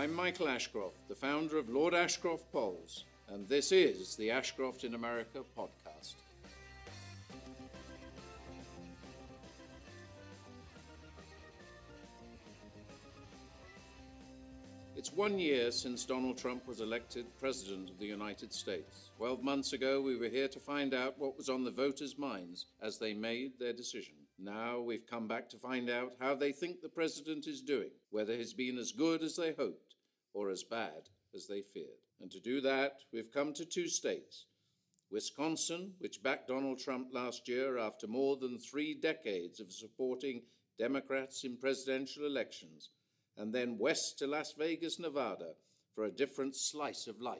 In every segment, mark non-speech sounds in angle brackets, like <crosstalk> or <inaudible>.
I'm Michael Ashcroft, the founder of Lord Ashcroft Polls, and this is the Ashcroft in America podcast. It's one year since Donald Trump was elected President of the United States. Twelve months ago, we were here to find out what was on the voters' minds as they made their decision. Now we've come back to find out how they think the President is doing, whether he's been as good as they hoped or as bad as they feared. And to do that, we've come to two states Wisconsin, which backed Donald Trump last year after more than three decades of supporting Democrats in presidential elections and then west to Las Vegas, Nevada, for a different slice of life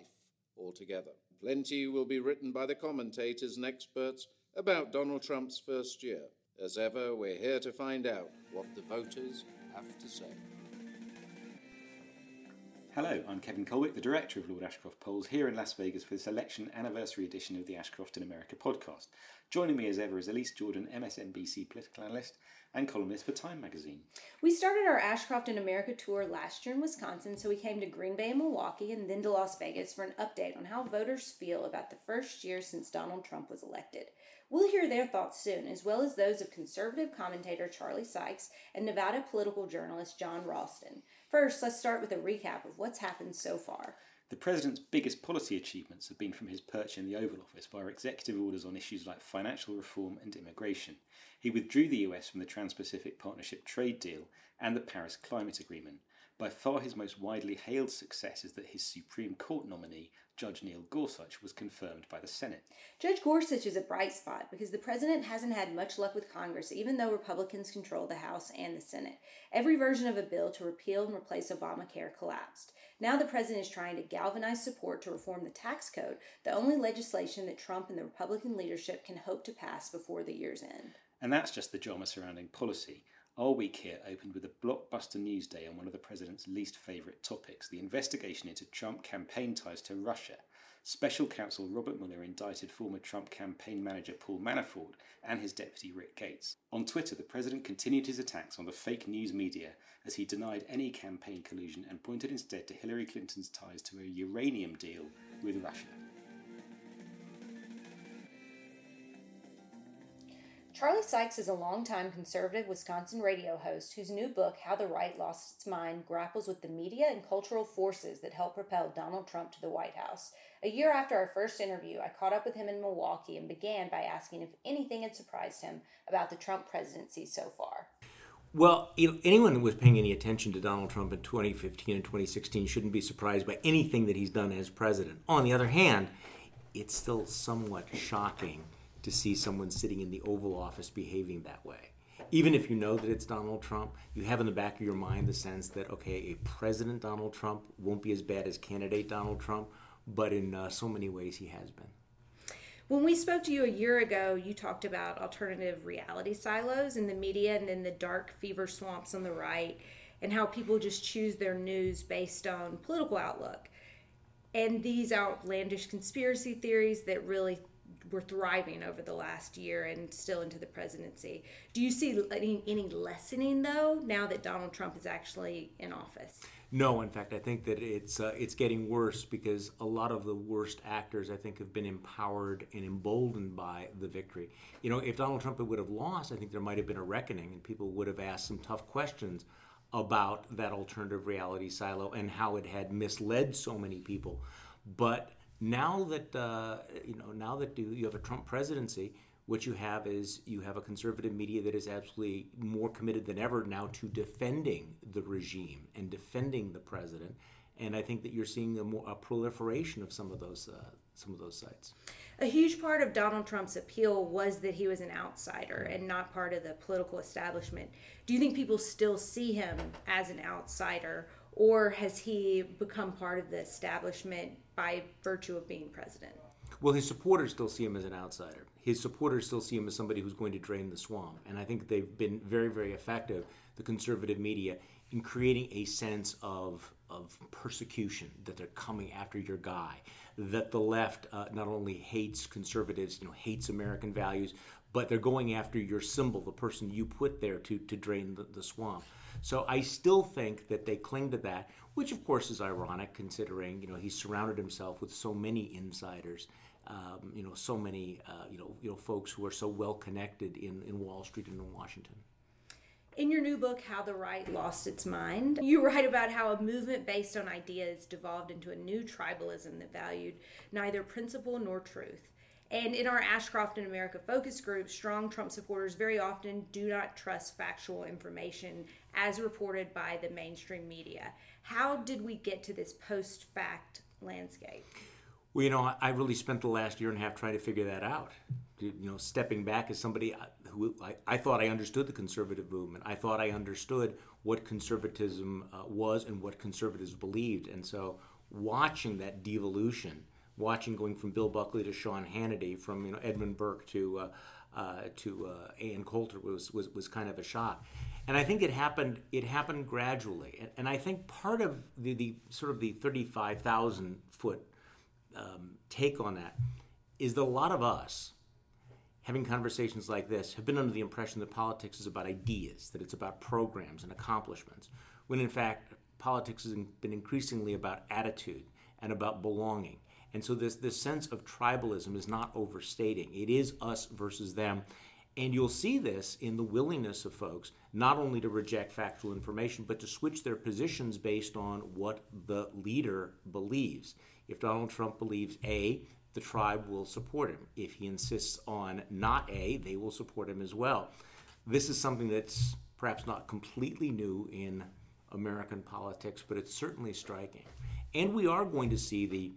altogether. Plenty will be written by the commentators and experts about Donald Trump's first year. As ever, we're here to find out what the voters have to say. Hello, I'm Kevin Colwick, the director of Lord Ashcroft Polls, here in Las Vegas for this election anniversary edition of the Ashcroft in America podcast. Joining me as ever is Elise Jordan, MSNBC political analyst, and columnist for Time magazine. We started our Ashcroft in America tour last year in Wisconsin, so we came to Green Bay and Milwaukee and then to Las Vegas for an update on how voters feel about the first year since Donald Trump was elected. We'll hear their thoughts soon, as well as those of conservative commentator Charlie Sykes and Nevada political journalist Jon Ralston. First, let's start with a recap of what's happened so far. The President's biggest policy achievements have been from his perch in the Oval Office via executive orders on issues like financial reform and immigration. He withdrew the US from the Trans Pacific Partnership trade deal and the Paris Climate Agreement. By far his most widely hailed success is that his Supreme Court nominee, Judge Neil Gorsuch, was confirmed by the Senate. Judge Gorsuch is a bright spot because the president hasn't had much luck with Congress, even though Republicans control the House and the Senate. Every version of a bill to repeal and replace Obamacare collapsed. Now the president is trying to galvanize support to reform the tax code, the only legislation that Trump and the Republican leadership can hope to pass before the year's end. And that's just the drama surrounding policy. Our week here opened with a blockbuster news day on one of the president's least favourite topics the investigation into Trump campaign ties to Russia. Special counsel Robert Mueller indicted former Trump campaign manager Paul Manafort and his deputy Rick Gates. On Twitter, the president continued his attacks on the fake news media as he denied any campaign collusion and pointed instead to Hillary Clinton's ties to a uranium deal with Russia. Charlie Sykes is a longtime conservative Wisconsin radio host whose new book, How the Right Lost Its Mind, grapples with the media and cultural forces that helped propel Donald Trump to the White House. A year after our first interview, I caught up with him in Milwaukee and began by asking if anything had surprised him about the Trump presidency so far. Well, anyone who was paying any attention to Donald Trump in 2015 and 2016 shouldn't be surprised by anything that he's done as president. On the other hand, it's still somewhat shocking to see someone sitting in the Oval Office behaving that way. Even if you know that it's Donald Trump, you have in the back of your mind the sense that, okay, a President Donald Trump won't be as bad as candidate Donald Trump, but in uh, so many ways he has been. When we spoke to you a year ago, you talked about alternative reality silos in the media and in the dark fever swamps on the right, and how people just choose their news based on political outlook. And these outlandish conspiracy theories that really were thriving over the last year and still into the presidency. Do you see any, any lessening though now that Donald Trump is actually in office? No, in fact, I think that it's uh, it's getting worse because a lot of the worst actors, I think, have been empowered and emboldened by the victory. You know, if Donald Trump would have lost, I think there might have been a reckoning, and people would have asked some tough questions about that alternative reality silo and how it had misled so many people. But now that uh, you know, now that you have a Trump presidency, what you have is you have a conservative media that is absolutely more committed than ever now to defending the regime and defending the president. And I think that you're seeing a, more, a proliferation of some of those uh, some of those sites. A huge part of Donald Trump's appeal was that he was an outsider and not part of the political establishment. Do you think people still see him as an outsider, or has he become part of the establishment by virtue of being president? Well, his supporters still see him as an outsider. His supporters still see him as somebody who's going to drain the swamp. And I think they've been very, very effective, the conservative media, in creating a sense of, of persecution, that they're coming after your guy, that the left uh, not only hates conservatives, you know, hates American values, but they're going after your symbol, the person you put there to, to drain the, the swamp. So I still think that they cling to that, which of course is ironic considering you know he surrounded himself with so many insiders, um, you know, so many uh, you know you know folks who are so well connected in, in Wall Street and in Washington. In your new book, How the Right Lost Its Mind, you <laughs> write about how a movement based on ideas devolved into a new tribalism that valued neither principle nor truth. And in our Ashcroft in America focus group, strong Trump supporters very often do not trust factual information as reported by the mainstream media. How did we get to this post fact landscape? Well, you know, I really spent the last year and a half trying to figure that out. You know, stepping back as somebody who I, I thought I understood the conservative movement. I thought I understood what conservatism uh, was and what conservatives believed. And so watching that devolution, watching going from Bill Buckley to Sean Hannity, from you know Edmund Burke to uh, uh, to uh, Ann Coulter was, was was kind of a shock. And I think it happened. It happened gradually. And, and I think part of the, the sort of the thirty-five thousand foot um, take on that is that a lot of us having conversations like this have been under the impression that politics is about ideas, that it's about programs and accomplishments, when in fact politics has been increasingly about attitude and about belonging. And so this this sense of tribalism is not overstating. It is us versus them. And you'll see this in the willingness of folks not only to reject factual information, but to switch their positions based on what the leader believes. If Donald Trump believes A, the tribe will support him. If he insists on not A, they will support him as well. This is something that's perhaps not completely new in American politics, but it's certainly striking. And we are going to see the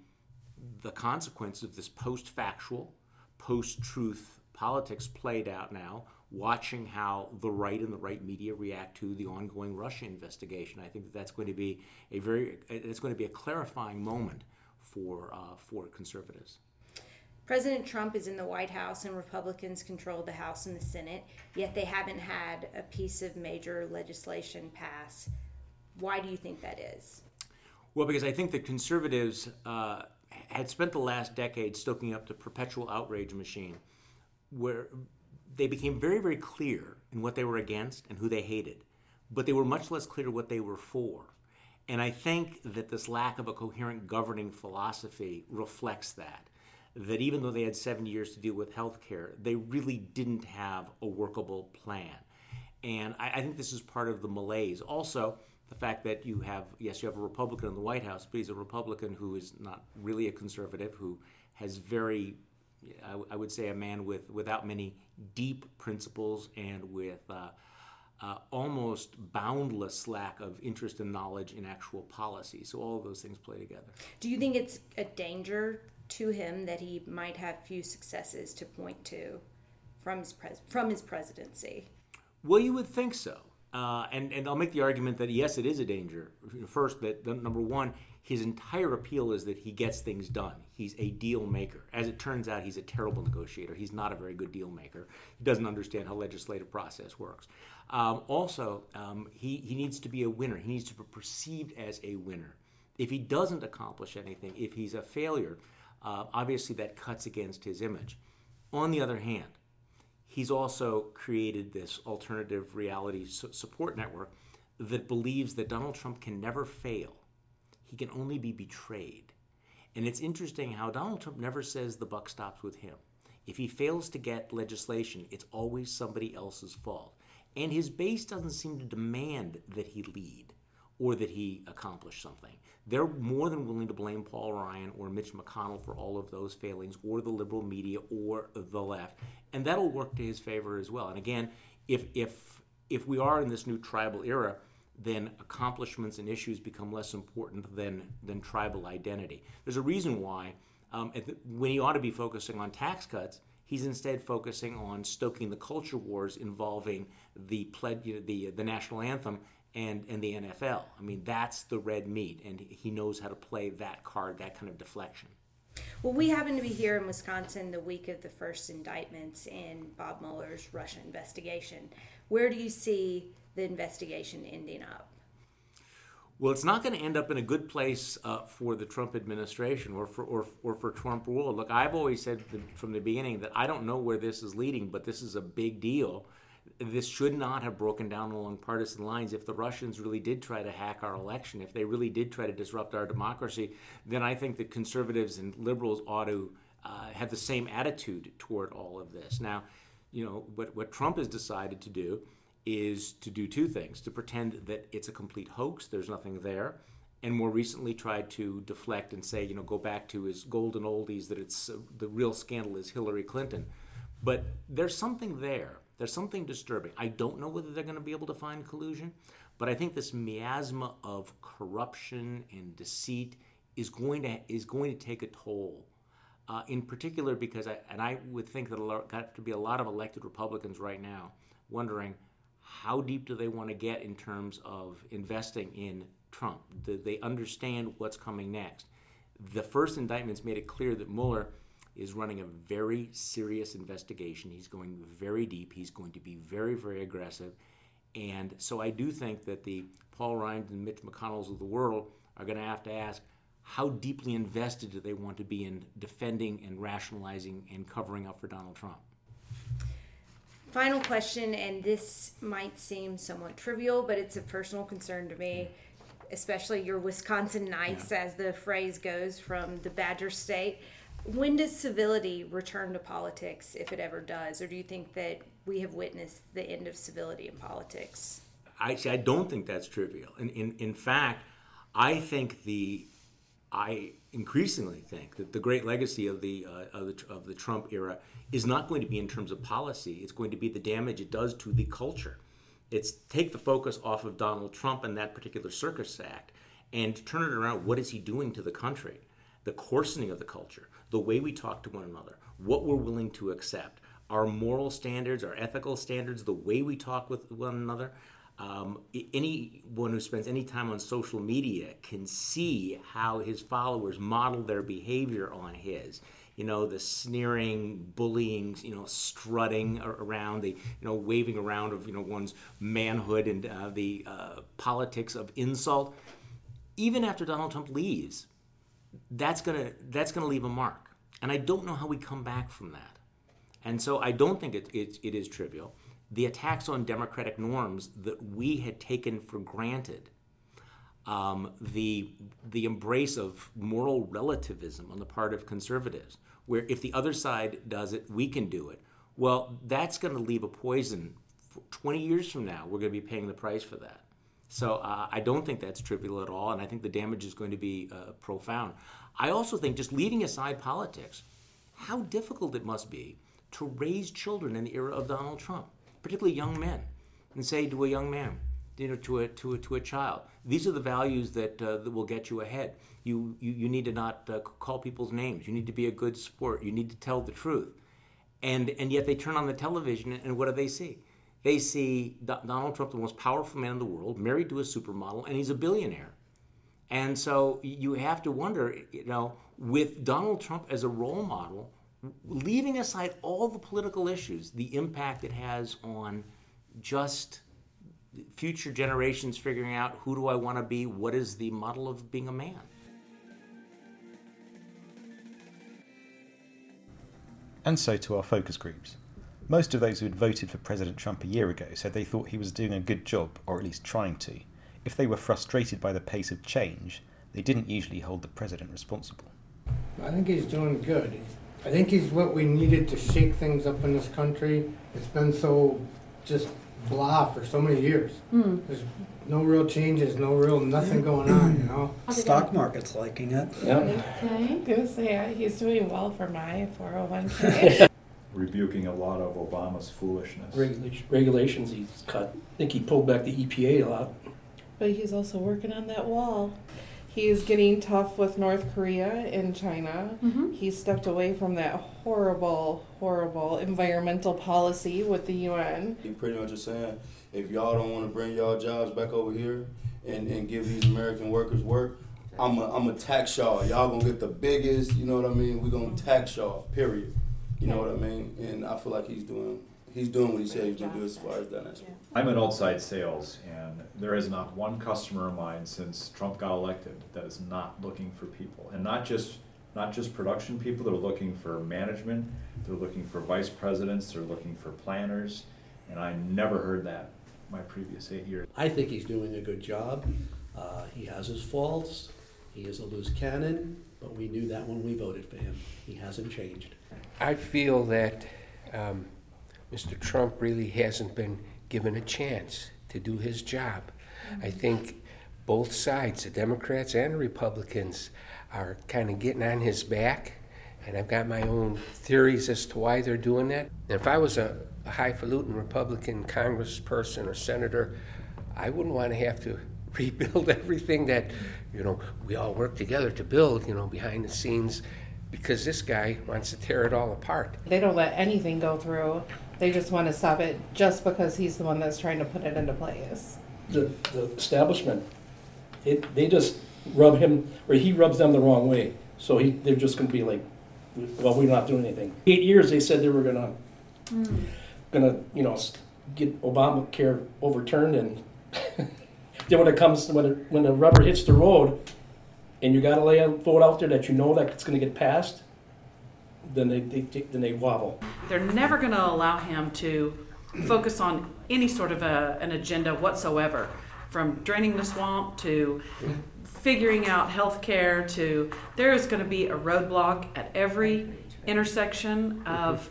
the consequence of this post-factual, post-truth politics played out now, watching how the right and the right media react to the ongoing Russia investigation. I think that that's going to be a very it's going to be a clarifying moment for uh, for conservatives. President Trump is in the White House and Republicans control the House and the Senate, yet they haven't had a piece of major legislation pass. Why do you think that is? Well, because I think that conservatives uh, had spent the last decade stoking up the perpetual outrage machine, where they became very, very clear in what they were against and who they hated, but they were much less clear what they were for. And I think that this lack of a coherent governing philosophy reflects that. That even though they had seven years to deal with health care, they really didn't have a workable plan. And I, I, think this is part of the malaise. Also, the fact that you have, yes, you have a Republican in the White House, but he's a Republican who is not really a conservative, who has very, I, I would say, a man with without many deep principles and with uh, uh, almost boundless lack of interest and knowledge in actual policy. So all of those things play together. Do you think it's a danger to him that he might have few successes to point to from his pres- from his presidency? Well, you would think so. Uh, and, and I'll make the argument that yes, it is a danger. First, that number one, his entire appeal is that he gets things done. He's a deal maker. As it turns out, he's a terrible negotiator. He's not a very good deal maker. He doesn't understand how legislative process works. Um, also, um, he, he needs to be a winner. He needs to be perceived as a winner. If he doesn't accomplish anything, if he's a failure, uh, obviously that cuts against his image. On the other hand, he's also created this alternative reality support network that believes that Donald Trump can never fail. He can only be betrayed. And it's interesting how Donald Trump never says the buck stops with him. If he fails to get legislation, it's always somebody else's fault. And his base doesn't seem to demand that he lead or that he accomplished something. They're more than willing to blame Paul Ryan or Mitch McConnell for all of those failings, or the liberal media, or the left, and that'll work to his favor as well. And again, if if if we are in this new tribal era, then accomplishments and issues become less important than than tribal identity. There's a reason why um, when he ought to be focusing on tax cuts, he's instead focusing on stoking the culture wars involving the you know, the the national anthem and and the NFL. I mean, that's the red meat, and he knows how to play that card, that kind of deflection. Well, we happen to be here in Wisconsin the week of the first indictments in Bob Mueller's Russia investigation. Where do you see the investigation ending up? Well, it's not going to end up in a good place uh, for the Trump administration or for or, or for Trump rule. Look, I've always said from the beginning that I don't know where this is leading, but this is a big deal. This should not have broken down along partisan lines. If the Russians really did try to hack our election, if they really did try to disrupt our democracy, then I think that conservatives and liberals ought to uh, have the same attitude toward all of this. Now, you know what what Trump has decided to do is to do two things to pretend that it's a complete hoax, there's nothing there, and more recently tried to deflect and say, you know, go back to his golden oldies that it's uh, the real scandal is Hillary Clinton. But there's something there. There's something disturbing. I don't know whether they're going to be able to find collusion, but I think this miasma of corruption and deceit is going to is going to take a toll. Uh, in particular, because I and I would think that there got to be a lot of elected Republicans right now wondering how deep do they want to get in terms of investing in Trump? Do they understand what's coming next? The first indictments made it clear that Mueller is running a very serious investigation. He's going very deep. He's going to be very, very aggressive. And so I do think that the Paul Ryan and Mitch McConnells of the world are going to have to ask how deeply invested do they want to be in defending and rationalizing and covering up for Donald Trump? Final question, and this might seem somewhat trivial, but it's a personal concern to me, especially your Wisconsin nice, yeah. as the phrase goes from the Badger State. When does civility return to politics, if it ever does, or do you think that we have witnessed the end of civility in politics? I, I don't think that's trivial. In, in, in fact, I think the I increasingly think that the great legacy of the, uh, of the of the Trump era is not going to be in terms of policy. It's going to be the damage it does to the culture. It's take the focus off of Donald Trump and that particular circus act and turn it around. What is he doing to the country? The coarsening of the culture, the way we talk to one another, what we're willing to accept, our moral standards, our ethical standards, the way we talk with one another. Um, anyone who spends any time on social media can see how his followers model their behavior on his. You know, the sneering, bullying, you know, strutting around, the, you know, waving around of, you know, one's manhood and uh, the uh, politics of insult. Even after Donald Trump leaves, that's gonna that's gonna leave a mark, and I don't know how we come back from that. And so I don't think it, it, it is trivial the attacks on democratic norms that we had taken for granted, um, the, the embrace of moral relativism on the part of conservatives, where if the other side does it, we can do it. Well, that's going to leave a poison. 20 years from now, we're going to be paying the price for that. So uh, I don't think that's trivial at all, and I think the damage is going to be uh, profound. I also think, just leaving aside politics, how difficult it must be to raise children in the era of Donald Trump particularly young men, and say to a young man, you know, to a to a, to a child, these are the values that uh, that will get you ahead. You you, you need to not uh, call people's names. You need to be a good sport. You need to tell the truth. And and yet they turn on the television, and what do they see? They see Donald Trump, the most powerful man in the world, married to a supermodel, and he's a billionaire. And so you have to wonder, you know, with Donald Trump as a role model, leaving aside all the political issues, the impact it has on just future generations figuring out who do I want to be, what is the model of being a man. And so to our focus groups. Most of those who had voted for President Trump a year ago said they thought he was doing a good job, or at least trying to. If they were frustrated by the pace of change, they didn't usually hold the president responsible. I think he's doing good. I think he's what we needed to shake things up in this country. It's been so just blah for so many years. Mm. There's no real changes, no real nothing going on, you know. Stock market's liking it. Yep. Okay. I'm gonna say he's doing well for my 401k. <laughs> Rebuking a lot of Obama's foolishness. Regulation, regulations he's cut. I think he pulled back the EPA a lot. But he's also working on that wall. He's getting tough with North Korea and China. Mm-hmm. He stepped away from that horrible, horrible environmental policy with the UN. He pretty much is saying, if y'all don't want to bring y'all jobs back over here and, and give these American workers work, I'm a, I'm a tax y'all. Y'all gonna get the biggest, you know what I mean? we gonna tax y'all, period. You know what I mean? And I feel like he's doing he's doing what he said he's gonna do as far as that aspect. I'm in outside sales, and there is not one customer of mine since Trump got elected that is not looking for people, and not just not just production people. They're looking for management. They're looking for vice presidents. They're looking for planners, and I never heard that my previous eight years. I think he's doing a good job. Uh, he has his faults. He is a loose cannon, but we knew that when we voted for him. He hasn't changed. I feel that um, Mr. Trump really hasn't been given a chance to do his job. I think both sides, the Democrats and the Republicans, are kind of getting on his back, and I've got my own theories as to why they're doing that. And if I was a, a highfalutin Republican congressperson or senator, I wouldn't want to have to <laughs> rebuild everything that, you know, we all work together to build, you know, behind the scenes, because this guy wants to tear it all apart. They don't let anything go through. They just want to stop it just because he's the one that's trying to put it into place. The, the establishment, it, they just rub him, or he rubs them the wrong way. So he, they're just gonna be like, well, we're not doing anything. Eight years, they said they were gonna, hmm. gonna, you know, get Obamacare overturned and <laughs> then when it comes, when it, when the rubber hits the road and you gotta lay a vote out there that you know that it's gonna get passed, then they, they, take- then they wobble. They're never going to allow him to focus on any sort of a, an agenda whatsoever, from draining the swamp to figuring out health care to there is going to be a roadblock at every intersection of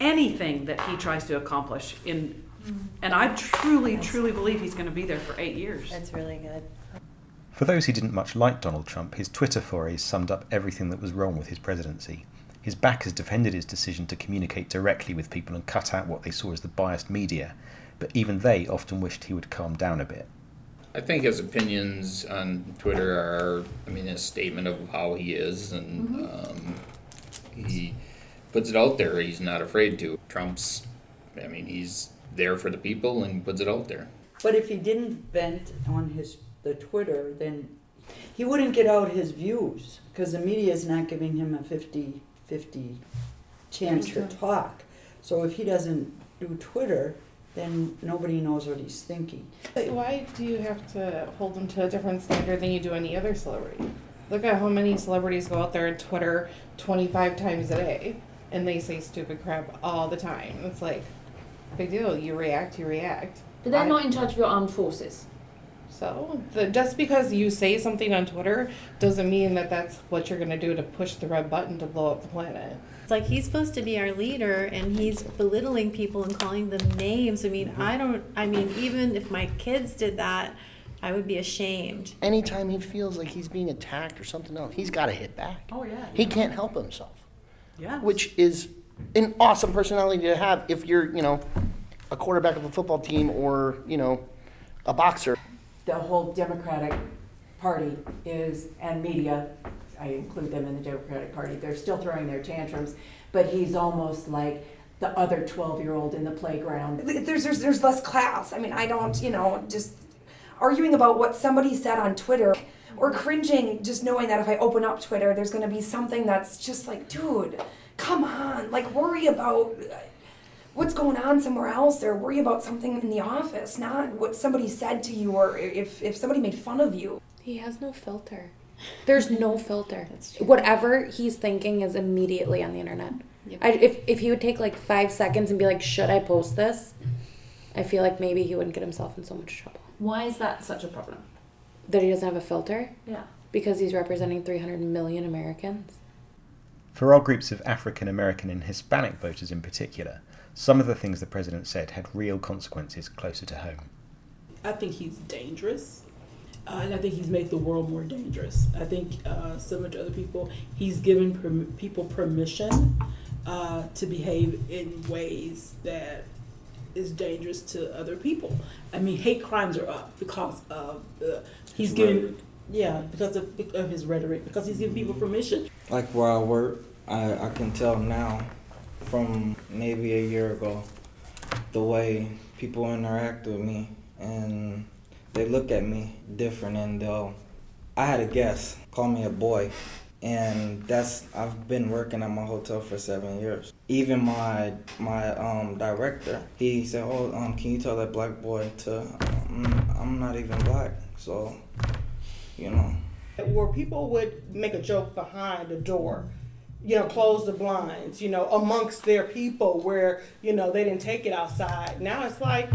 anything that he tries to accomplish in and I truly, truly believe he's going to be there for eight years. That's really good. For those who didn't much like Donald Trump, his Twitter forays summed up everything that was wrong with his presidency. His backers defended his decision to communicate directly with people and cut out what they saw as the biased media, but even they often wished he would calm down a bit. I think his opinions on Twitter are, I mean, a statement of how he is, and um, he puts it out there. He's not afraid to. Trump's, I mean, he's there for the people and puts it out there. But if he didn't vent on his the Twitter, then he wouldn't get out his views because the media is not giving him a 50 50 chance to talk. So if he doesn't do Twitter, then nobody knows what he's thinking. But why do you have to hold him to a different standard than you do any other celebrity? Look at how many celebrities go out there on Twitter 25 times a day and they say stupid crap all the time. It's like, big deal. You react, you react. But they're I- not in charge of your armed forces. So, the, just because you say something on Twitter doesn't mean that that's what you're going to do to push the red button to blow up the planet. It's like he's supposed to be our leader and he's belittling people and calling them names. I mean, I don't, I mean, even if my kids did that, I would be ashamed. Anytime he feels like he's being attacked or something else, he's got to hit back. Oh, yeah. He can't help himself. Yeah. Which is an awesome personality to have if you're, you know, a quarterback of a football team or, you know, a boxer. The whole Democratic Party is, and media, I include them in the Democratic Party, they're still throwing their tantrums, but he's almost like the other 12 year old in the playground. there's, there's there's less class. I mean, I don't, you know, just arguing about what somebody said on Twitter or cringing just knowing that if I open up Twitter, there's going to be something that's just like, dude, come on, like worry about uh, what's going on somewhere else or worry about something in the office, not what somebody said to you or if if somebody made fun of you. He has no filter. There's no filter. Whatever he's thinking is immediately on the internet. I, if, if he would take like five seconds and be like, should I post this? I feel like maybe he wouldn't get himself in so much trouble. Why is that such a problem? That he doesn't have a filter? Yeah. Because he's representing 300 million Americans? For our groups of African American and Hispanic voters in particular, some of the things the president said had real consequences closer to home. I think he's dangerous. Uh, and I think he's made the world more dangerous. I think, uh, similar to other people, he's given perm- people permission uh, to behave in ways that is dangerous to other people. I mean, hate crimes are up because of uh, he's His giving, rhetoric. yeah, because of, of his rhetoric, because he's giving people permission. like where I work, I, I can tell now from maybe a year ago the way people interact with me and they look at me different and they'll I had a guest call me a boy and that's I've been working at my hotel for seven years. Even my my um director, he said, "Oh, um, can you tell that black boy to um, I'm not even black, so you know." Where people would make a joke behind the door, you know, close the blinds, you know, amongst their people where, you know, they didn't take it outside. Now it's like,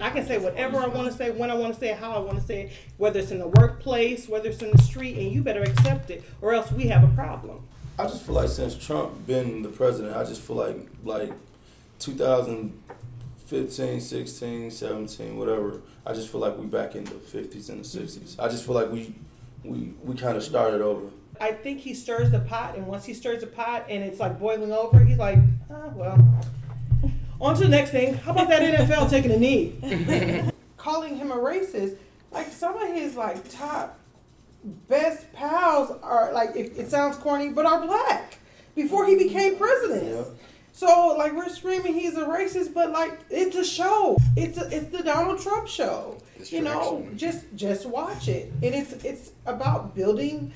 I can say whatever I want to say, when I want to say it, how I want to say it, whether it's in the workplace, whether it's in the street, and you better accept it, or else we have a problem. I just feel like since Trump been the president, I just feel like like 2015, 16, 17, whatever. I just feel like we back in the 50s and the 60s. I just feel like we we we kind of started over. I think he stirs the pot, and once he stirs the pot and it's like boiling over, he's like, ah, well, on to the next thing. How about that NFL taking a knee? <laughs> Calling him a racist, like some of his like top best pals are like it, it sounds corny, but are black before he became president. So like we're screaming he's a racist, but like it's a show. It's a, it's the Donald Trump show. You know, just just watch it, and it's it's about building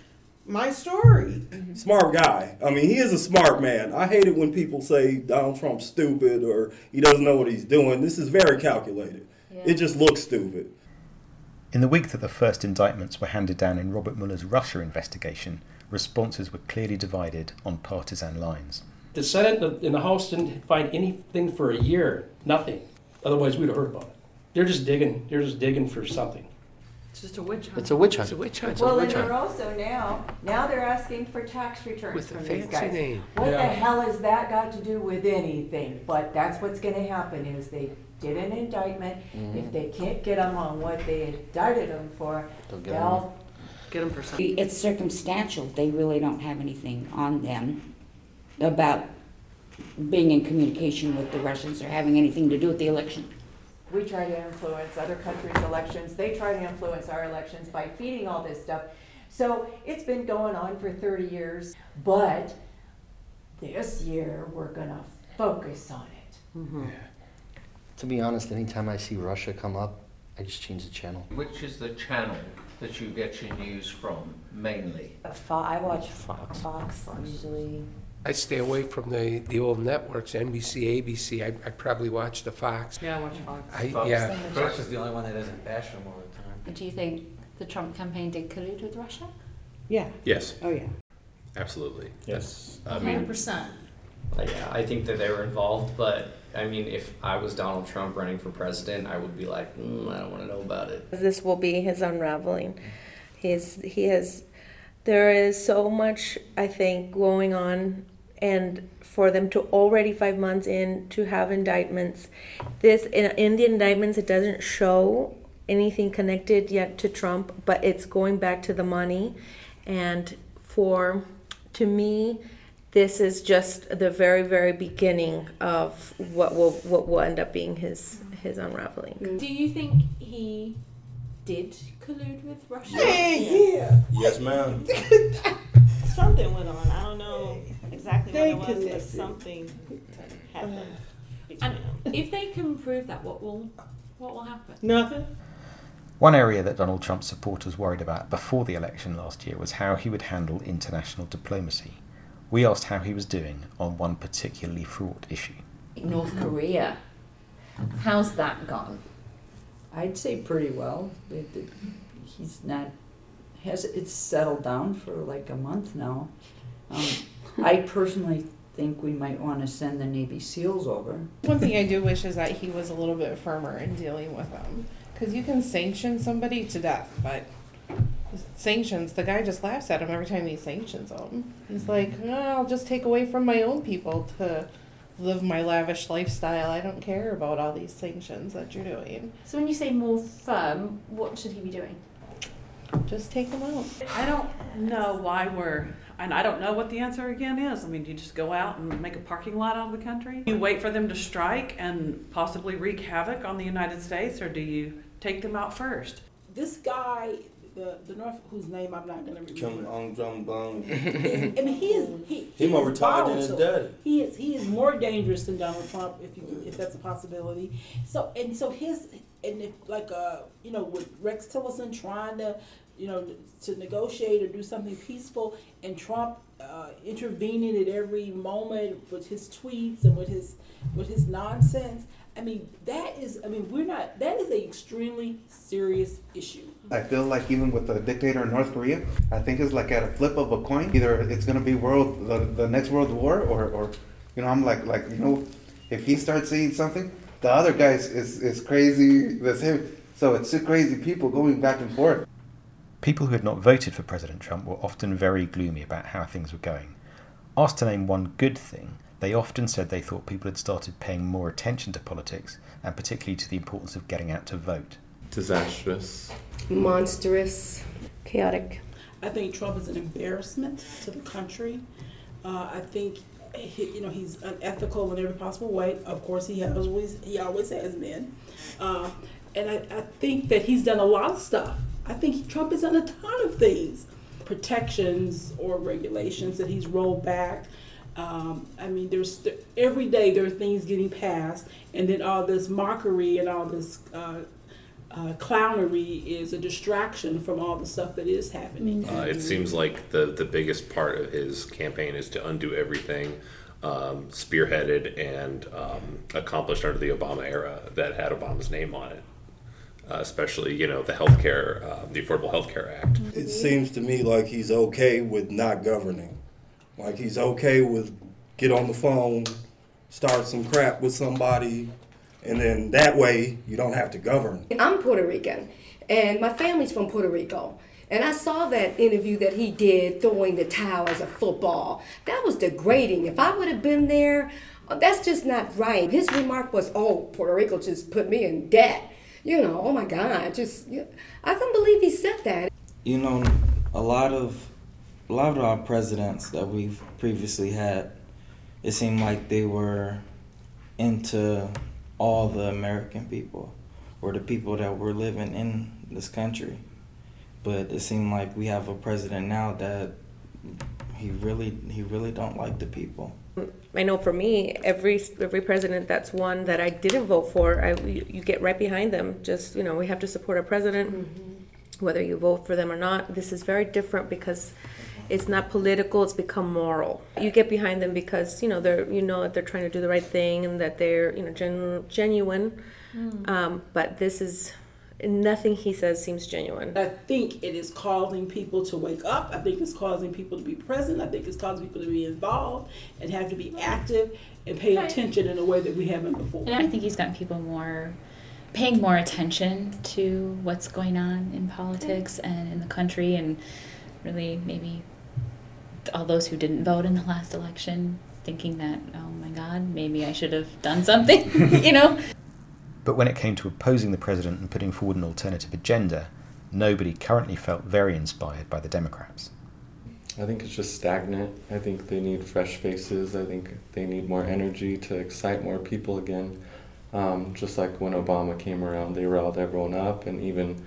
my story. Mm-hmm. Smart guy. I mean, he is a smart man. I hate it when people say Donald Trump's stupid or he doesn't know what he's doing. This is very calculated. It just looks stupid. In the week that the first indictments were handed down in Robert Mueller's Russia investigation, responses were clearly divided on partisan lines. The Senate and the House didn't find anything for a year, nothing. Otherwise, we'd have heard about it. They're just digging. They're just digging for something. It's just a witch hunt. It's a witch hunt. It's a witch hunt. Well, and they're also now, now they're asking for tax returns With a from these fancy guys. name. What the Yeah. hell has that got to do with anything? But that's what's gonna happen is they did an indictment. If Mhm. they can't get them on what they indicted them for, They'll get 'em. they'll Get them for something. It's circumstantial. They really don't have anything on them about being in communication with the Russians or having anything to do with the election. We try to influence other countries' elections. They try to influence our elections by feeding all this stuff. So it's been going on for 30 years, but this year we're going to focus on it. Mm-hmm. To be honest, anytime I see Russia come up, I just change the channel. Which is the channel that you get your news from mainly? Fo- I watch Fox. Fox usually. I stay away from the, the old networks, NBC, ABC. I, I probably watch the Fox. Yeah, I watch Fox. I, Fox. yeah. Fox is the only one that doesn't bash them all the time. Do you think the Trump campaign did collude with Russia? Yeah. Yes. Oh yeah. Absolutely. Yes. I Hundred mean, percent. Uh, yeah, I think that they were involved, but I mean, if I was Donald Trump running for president, I would be like, mm, I don't want to know about it. This will be his unraveling. He's he has there is so much I think going on and for them to already five months in to have indictments this in, in the indictments it doesn't show anything connected yet to trump but it's going back to the money and for to me this is just the very very beginning of what will what will end up being his his unraveling mm. Do you think he did collude with Russia? yeah. Yes, ma'am. <laughs> Something went on. I don't know exactly They what it was, but something happened. Uh-huh. And if they can prove that, what will what will happen? Nothing. One area that Donald Trump's supporters worried about before the election last year was how he would handle international diplomacy. We asked how he was doing on one particularly fraught issue. North mm-hmm. Korea. How's that gone? I'd say pretty well. It- it- He's not, has, it's settled down for like a month now. Um, I personally think we might want to send the Navy SEALs over. One thing I do wish is that he was a little bit firmer in dealing with them. Because you can sanction somebody to death, but sanctions, the guy just laughs at him every time he sanctions them. He's like, "Oh, I'll just take away from my own people to live my lavish lifestyle. I don't care about all these sanctions that you're doing. So when you say more firm, what should he be doing? Just take them out. I don't know why we're, and I don't know what the answer again is. I mean, do you just go out and make a parking lot out of the country? You wait for them to strike and possibly wreak havoc on the United States, or do you take them out first? This guy, the the North, whose name I'm not gonna Kim remember. Ung Jung Bang. I mean, he is he. He more retired than his volatile. daddy. He is he is more dangerous than Donald Trump, if you if that's a possibility. So and so his and if like uh you know with Rex Tillerson trying to you know, to negotiate or do something peaceful, and Trump uh, intervening at every moment with his tweets and with his with his nonsense. I mean, that is. I mean, we're not. That is an extremely serious issue. I feel like even with the dictator in North Korea, I think it's like at a flip of a coin. Either it's gonna be world the, the next world war, or, or you know, I'm like like you know, if he starts saying something, the other guy is is, is crazy. That's him. So it's two crazy people going back and forth. People who had not voted for President Trump were often very gloomy about how things were going. Asked to name one good thing, they often said they thought people had started paying more attention to politics, and particularly to the importance of getting out to vote. Disastrous. Monstrous. Chaotic. I think Trump is an embarrassment to the country. Uh, I think he, you know he's unethical in every possible way. Of course, he always he always has been, uh, and I, I think that he's done a lot of stuff. I think Trump has done a ton of things, protections or regulations that he's rolled back. Um, I mean, there's every day there are things getting passed, and then all this mockery and all this uh, uh, clownery is a distraction from all the stuff that is happening. Uh, it seems like the, the biggest part of his campaign is to undo everything um, spearheaded and um, accomplished under the Obama era that had Obama's name on it. Uh, especially, you know, the healthcare, uh, the Affordable Health Care Act. It seems to me like he's okay with not governing. Like he's okay with get on the phone, start some crap with somebody, and then that way you don't have to govern. I'm Puerto Rican, and my family's from Puerto Rico. And I saw that interview that he did throwing the towel as a football. That was degrading. If I would have been there, uh, that's just not right. His remark was, "Oh, Puerto Rico just put me in debt." You know, oh my God, just I couldn't believe he said that. You know, a lot of a lot of our presidents that we've previously had, it seemed like they were into all the American people or the people that were living in this country. But it seemed like we have a president now that he really he really don't like the people. I know for me, every every president that's one that I didn't vote for, I you get right behind them. Just you know, we have to support our president, mm-hmm. whether you vote for them or not. This is very different because it's not political; it's become moral. You get behind them because you know they're you know that they're trying to do the right thing and that they're you know gen, genuine. Mm. Um, but this is nothing he says seems genuine. I think it is causing people to wake up. I think it's causing people to be present. I think it's causing people to be involved and have to be active and pay attention in a way that we haven't before. And I think he's gotten people more paying more attention to what's going on in politics and in the country and really maybe all those who didn't vote in the last election thinking that oh my god maybe i should have done something <laughs> you know but when it came to opposing the president and putting forward an alternative agenda, nobody currently felt very inspired by the Democrats. I think it's just stagnant. I think they need fresh faces. I think they need more energy to excite more people again. Um, just like when Obama came around, they riled everyone up, and even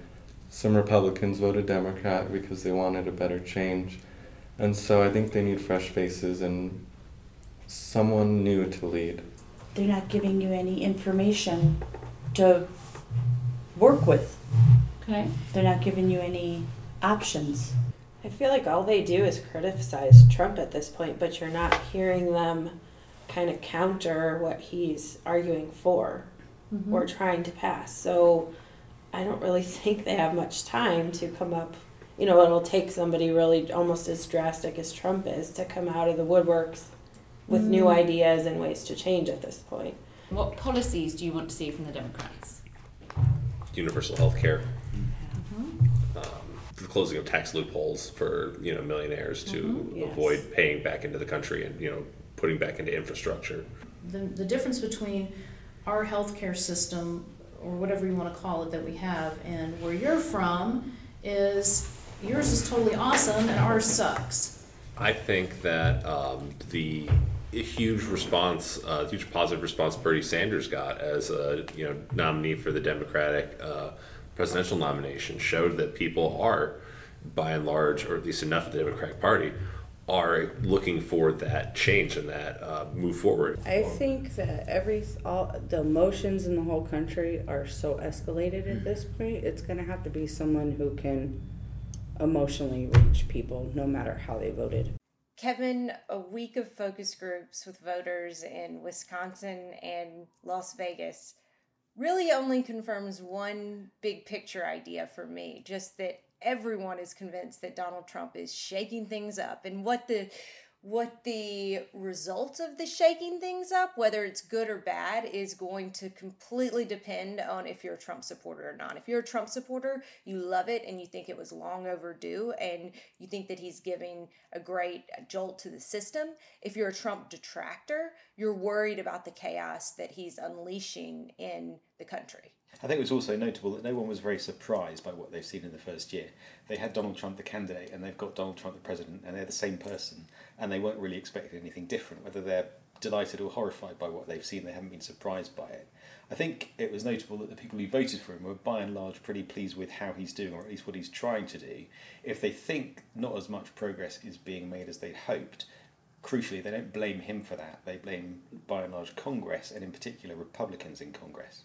some Republicans voted Democrat because they wanted a better change. And so I think they need fresh faces and someone new to lead. They're not giving you any information to work with. Okay. They're not giving you any options. I feel like all they do is criticize Trump at this point, but you're not hearing them kind of counter what he's arguing for mm-hmm. or trying to pass. So I don't really <laughs> think they have much time to come up. You know, it'll take somebody really almost as drastic as Trump is to come out of the woodworks with mm. new ideas and ways to change at this point. What policies do you want to see from the Democrats? Universal health care. Mm-hmm. Um, the closing of tax loopholes for you know millionaires to mm-hmm. yes. avoid paying back into the country and you know putting back into infrastructure. The, the difference between our healthcare system or whatever you want to call it that we have and where you're from is yours is totally awesome and ours sucks. I think that um, the huge response, uh, huge positive response Bernie Sanders got as a you know nominee for the Democratic uh, presidential nomination showed that people are, by and large, or at least enough of the Democratic Party, are looking for that change and that uh, move forward. I think that every all the emotions in the whole country are so escalated at this point. It's going to have to be someone who can emotionally reach people no matter how they voted. Kevin, a week of focus groups with voters in Wisconsin and Las Vegas really only confirms one big picture idea for me just that everyone is convinced that Donald Trump is shaking things up and what the what the result of the shaking things up, whether it's good or bad, is going to completely depend on if you're a Trump supporter or not. If you're a Trump supporter, you love it and you think it was long overdue and you think that he's giving a great jolt to the system. If you're a Trump detractor, you're worried about the chaos that he's unleashing in the country. I think it was also notable that no one was very surprised by what they've seen in the first year. They had Donald Trump the candidate, and they've got Donald Trump the president, and they're the same person, and they weren't really expecting anything different. Whether they're delighted or horrified by what they've seen, they haven't been surprised by it. I think it was notable that the people who voted for him were by and large pretty pleased with how he's doing, or at least what he's trying to do. If they think not as much progress is being made as they'd hoped, crucially, they don't blame him for that. They blame, by and large, Congress, and in particular, Republicans in Congress.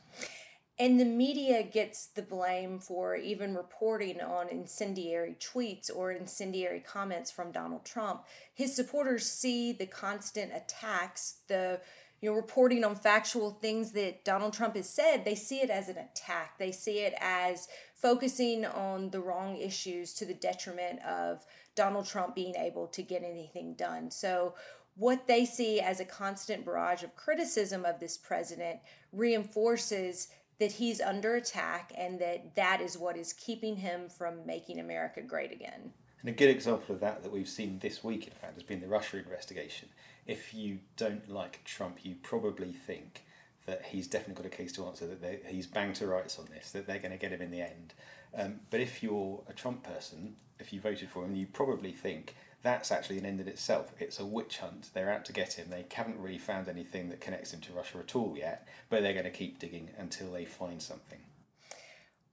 And the media gets the blame for even reporting on incendiary tweets or incendiary comments from Donald Trump. His supporters see the constant attacks, the you know, reporting on factual things that Donald Trump has said, they see it as an attack. They see it as focusing on the wrong issues to the detriment of Donald Trump being able to get anything done. So, what they see as a constant barrage of criticism of this president reinforces that he's under attack and that that is what is keeping him from making America great again. And a good example of that that we've seen this week, in fact, has been the Russia investigation. If you don't like Trump, you probably think that he's definitely got a case to answer, that he's banged to rights on this, that they're going to get him in the end. Um, but if you're a Trump person, if you voted for him, you probably think that's actually an end in itself. It's a witch hunt. They're out to get him. They haven't really found anything that connects him to Russia at all yet, but they're going to keep digging until they find something.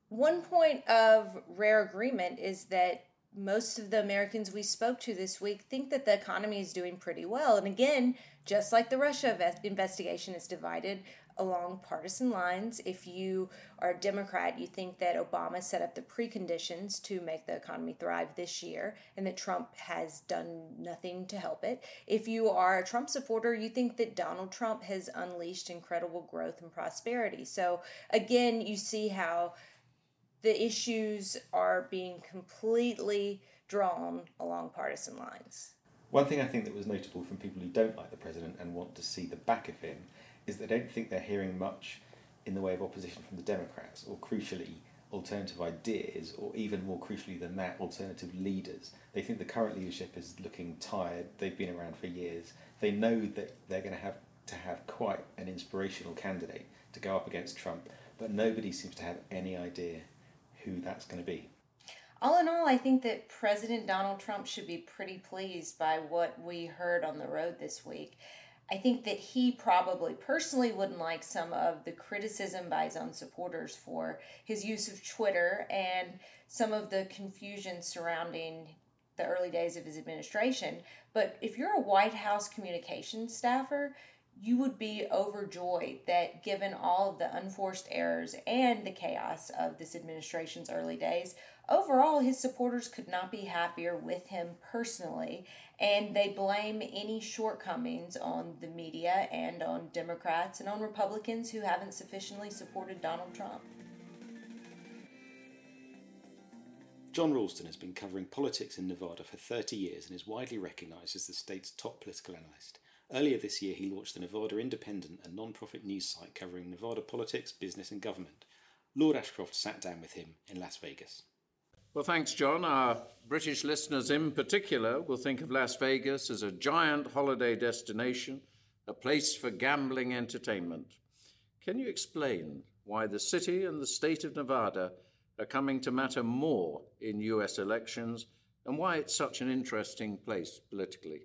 One point of rare agreement is that most of the Americans we spoke to this week think that the economy is doing pretty well. And again, just like the Russia investigation is divided along partisan lines, if you are a Democrat, you think that Obama set up the preconditions to make the economy thrive this year and that Trump has done nothing to help it. If you are a Trump supporter, you think that Donald Trump has unleashed incredible growth and prosperity. So again, you see how the issues are being completely drawn along partisan lines. One thing I think that was notable from people who don't like the president and want to see the back of him is they don't think they're hearing much in the way of opposition from the Democrats, or crucially, alternative ideas, or even more crucially than that, alternative leaders. They think the current leadership is looking tired. They've been around for years. They know that they're going to have to have quite an inspirational candidate to go up against Trump, but nobody seems to have any idea who that's going to be. All in all, I think that President Donald Trump should be pretty pleased by what we heard on the road this week. I think that he probably personally wouldn't like some of the criticism by his own supporters for his use of Twitter and some of the confusion surrounding the early days of his administration. But if you're a White House communications staffer, you would be overjoyed that given all of the unforced errors and the chaos of this administration's early days, overall his supporters could not be happier with him personally, and they blame any shortcomings on the media and on Democrats and on Republicans who haven't sufficiently supported Donald Trump. Jon Ralston has been covering politics in Nevada for 30 years and is widely recognised as the state's top political analyst. Earlier this year, he launched the Nevada Independent, a non profit news site covering Nevada politics, business, and government. Lord Ashcroft sat down with him in Las Vegas. Well, thanks, Jon. Our British listeners in particular will think of Las Vegas as a giant holiday destination, a place for gambling entertainment. Can you explain why the city and the state of Nevada are coming to matter more in US elections and why it's such an interesting place politically?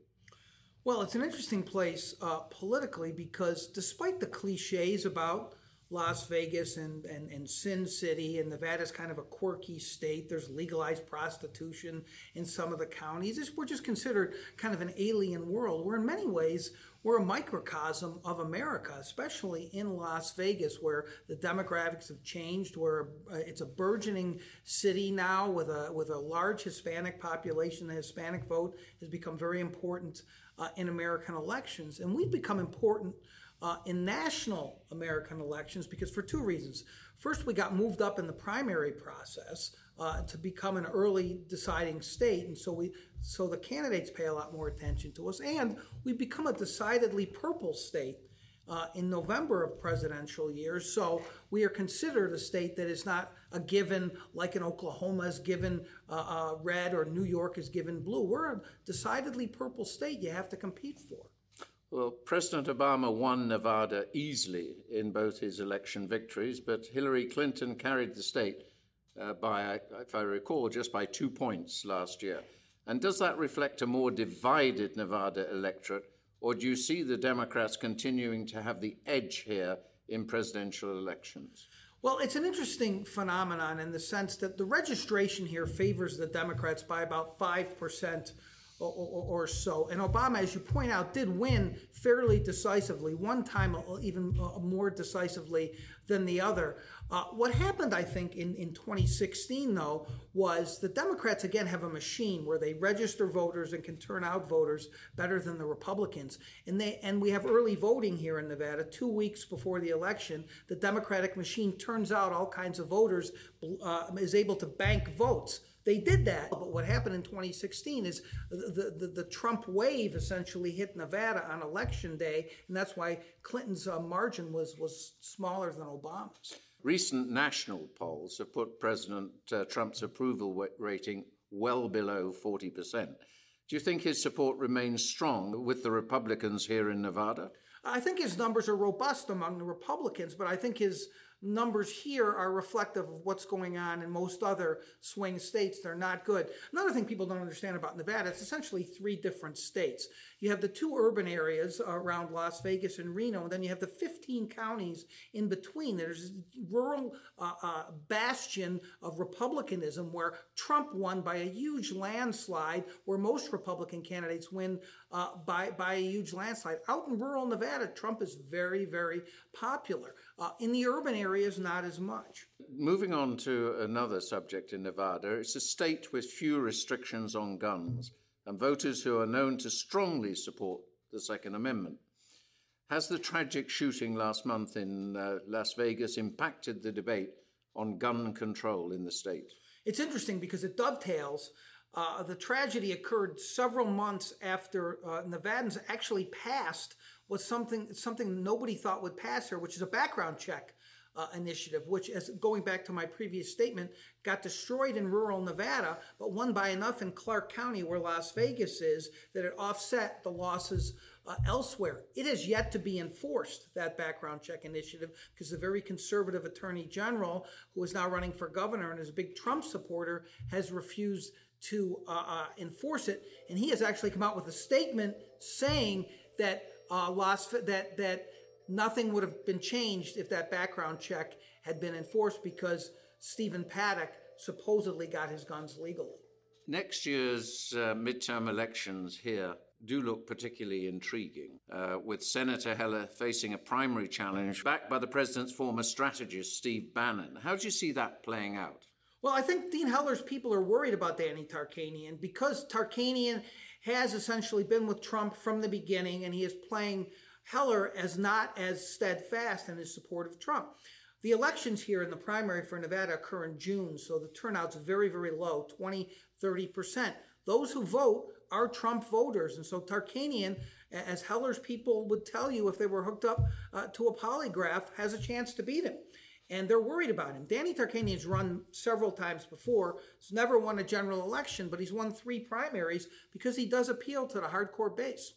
Well, it's an interesting place uh, politically because despite the cliches about Las Vegas and, and, and Sin City, and Nevada's kind of a quirky state. There's legalized prostitution in some of the counties. It's, we're just considered kind of an alien world, where in many ways we're a microcosm of America, especially in Las Vegas, where the demographics have changed. Where uh, it's a burgeoning city now with a with a large Hispanic population. The Hispanic vote has become very important uh, in American elections, and we've become important uh, in national American elections because for two reasons. First, we got moved up in the primary process uh, to become an early deciding state, and so we so the candidates pay a lot more attention to us, and we become a decidedly purple state. Uh, in November of presidential years. So we are considered a state that is not a given like in Oklahoma is given uh, uh, red or New York is given blue. We're a decidedly purple state you have to compete for. Well, President Obama won Nevada easily in both his election victories, but Hillary Clinton carried the state uh, by, if I recall, just by two points last year. And does that reflect a more divided Nevada electorate, or do you see the Democrats continuing to have the edge here in presidential elections? Well, it's an interesting phenomenon in the sense that the registration here favors the Democrats by about 5% or, or, so. And Obama, as you point out, did win fairly decisively, one time even uh, more decisively than the other. Uh, what happened, I think, in, in 2016, though, was the Democrats again have a machine where they register voters and can turn out voters better than the Republicans. And they and we have early voting here in Nevada, two weeks before the election. The Democratic machine turns out all kinds of voters, uh, is able to bank votes. They did that, but what happened in 2016 is the, the, the Trump wave essentially hit Nevada on election day, and that's why Clinton's uh, margin was, was smaller than Obama's. Recent national polls have put President uh, Trump's approval rating well below 40%. Do you think his support remains strong with the Republicans here in Nevada? I think his numbers are robust among the Republicans, but I think his numbers here are reflective of what's going on in most other swing states. They're not good. Another thing people don't understand about Nevada, it's essentially three different states. You have the two urban areas around Las Vegas and Reno, and then you have the 15 counties in between. There's a rural uh, uh, bastion of republicanism where Trump won by a huge landslide, where most Republican candidates win uh, by, by a huge landslide. Out in rural Nevada, Trump is very, very popular. Uh, in the urban areas, not as much. Moving on to another subject in Nevada, it's a state with few restrictions on guns and voters who are known to strongly support the Second Amendment. Has the tragic shooting last month in uh, Las Vegas impacted the debate on gun control in the state? It's interesting because it dovetails. Uh, the tragedy occurred several months after uh, Nevadans actually passed was something something nobody thought would pass here, which is a background check uh, initiative, which, as going back to my previous statement, got destroyed in rural Nevada, but won by enough in Clark County, where Las Vegas is, that it offset the losses uh, elsewhere. It has yet to be enforced, that background check initiative, because the very conservative attorney general, who is now running for governor and is a big Trump supporter, has refused to uh, uh enforce it. And he has actually come out with a statement saying that uh, Las that that nothing would have been changed if that background check had been enforced because Stephen Paddock supposedly got his guns legally. Next year's uh, midterm elections here do look particularly intriguing, uh, with Senator Heller facing a primary challenge backed by the president's former strategist, Steve Bannon. How do you see that playing out? Well, I think Dean Heller's people are worried about Danny Tarkanian because Tarkanian has essentially been with Trump from the beginning and he is playing Heller as not as steadfast in his support of Trump. The elections here in the primary for Nevada occur in June, so the turnout's very, very low 20, 30%. Those who vote are Trump voters. And so Tarkanian, as Heller's people would tell you if they were hooked up uh, to a polygraph, has a chance to beat him. And they're worried about him. Danny Tarkanian's run several times before. He's never won a general election, but he's won three primaries because he does appeal to the hardcore base.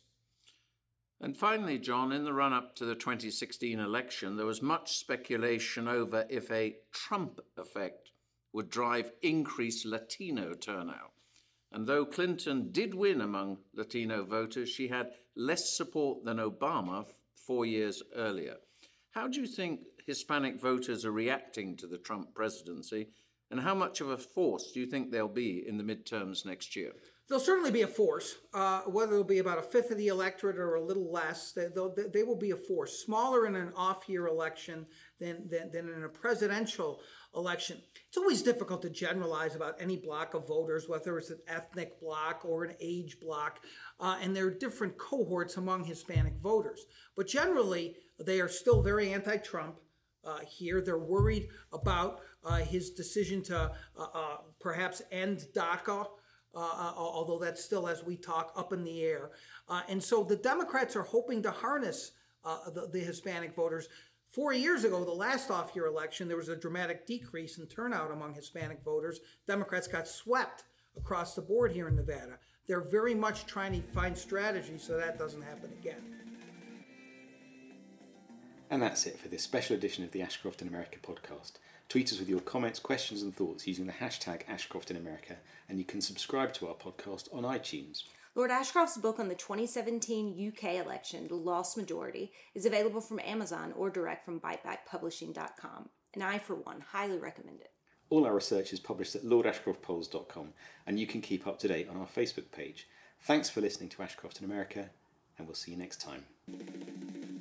And finally, Jon, in the run up to the 2016 election, there was much speculation over if a Trump effect would drive increased Latino turnout. And though Clinton did win among Latino voters, she had less support than Obama four years earlier. How do you think Hispanic voters are reacting to the Trump presidency? And how much of a force do you think they'll be in the midterms next year? They'll certainly be a force. Uh, whether it'll be about a fifth of the electorate or a little less, they, they'll, be a force. Smaller in an off-year election than, than, than in a presidential election. It's always difficult to generalize about any block of voters, whether it's an ethnic block or an age block, uh, and there are different cohorts among Hispanic voters. But generally, they are still very anti-Trump. Uh, here. They're worried about uh, his decision to uh, uh perhaps end DACA uh, uh although that's still, as we talk, up in the air. Uh, and so the Democrats are hoping to harness uh, the, the, Hispanic voters. Four years ago, the last off year election, there was a dramatic decrease in turnout among Hispanic voters. Democrats got swept across the board here in Nevada. They're very much trying to find strategies so that doesn't happen again. And that's it for this special edition of the Ashcroft in America podcast. Tweet us with your comments, questions, and thoughts using the hashtag Ashcroft in America, and you can subscribe to our podcast on iTunes. Lord Ashcroft's book on the 2017 UK election, The Lost Majority, is available from Amazon or direct from bitebackpublishing.com, and I, for one, highly recommend it. All our research is published at lordashcroftpolls.com, and you can keep up to date on our Facebook page. Thanks for listening to Ashcroft in America, and we'll see you next time.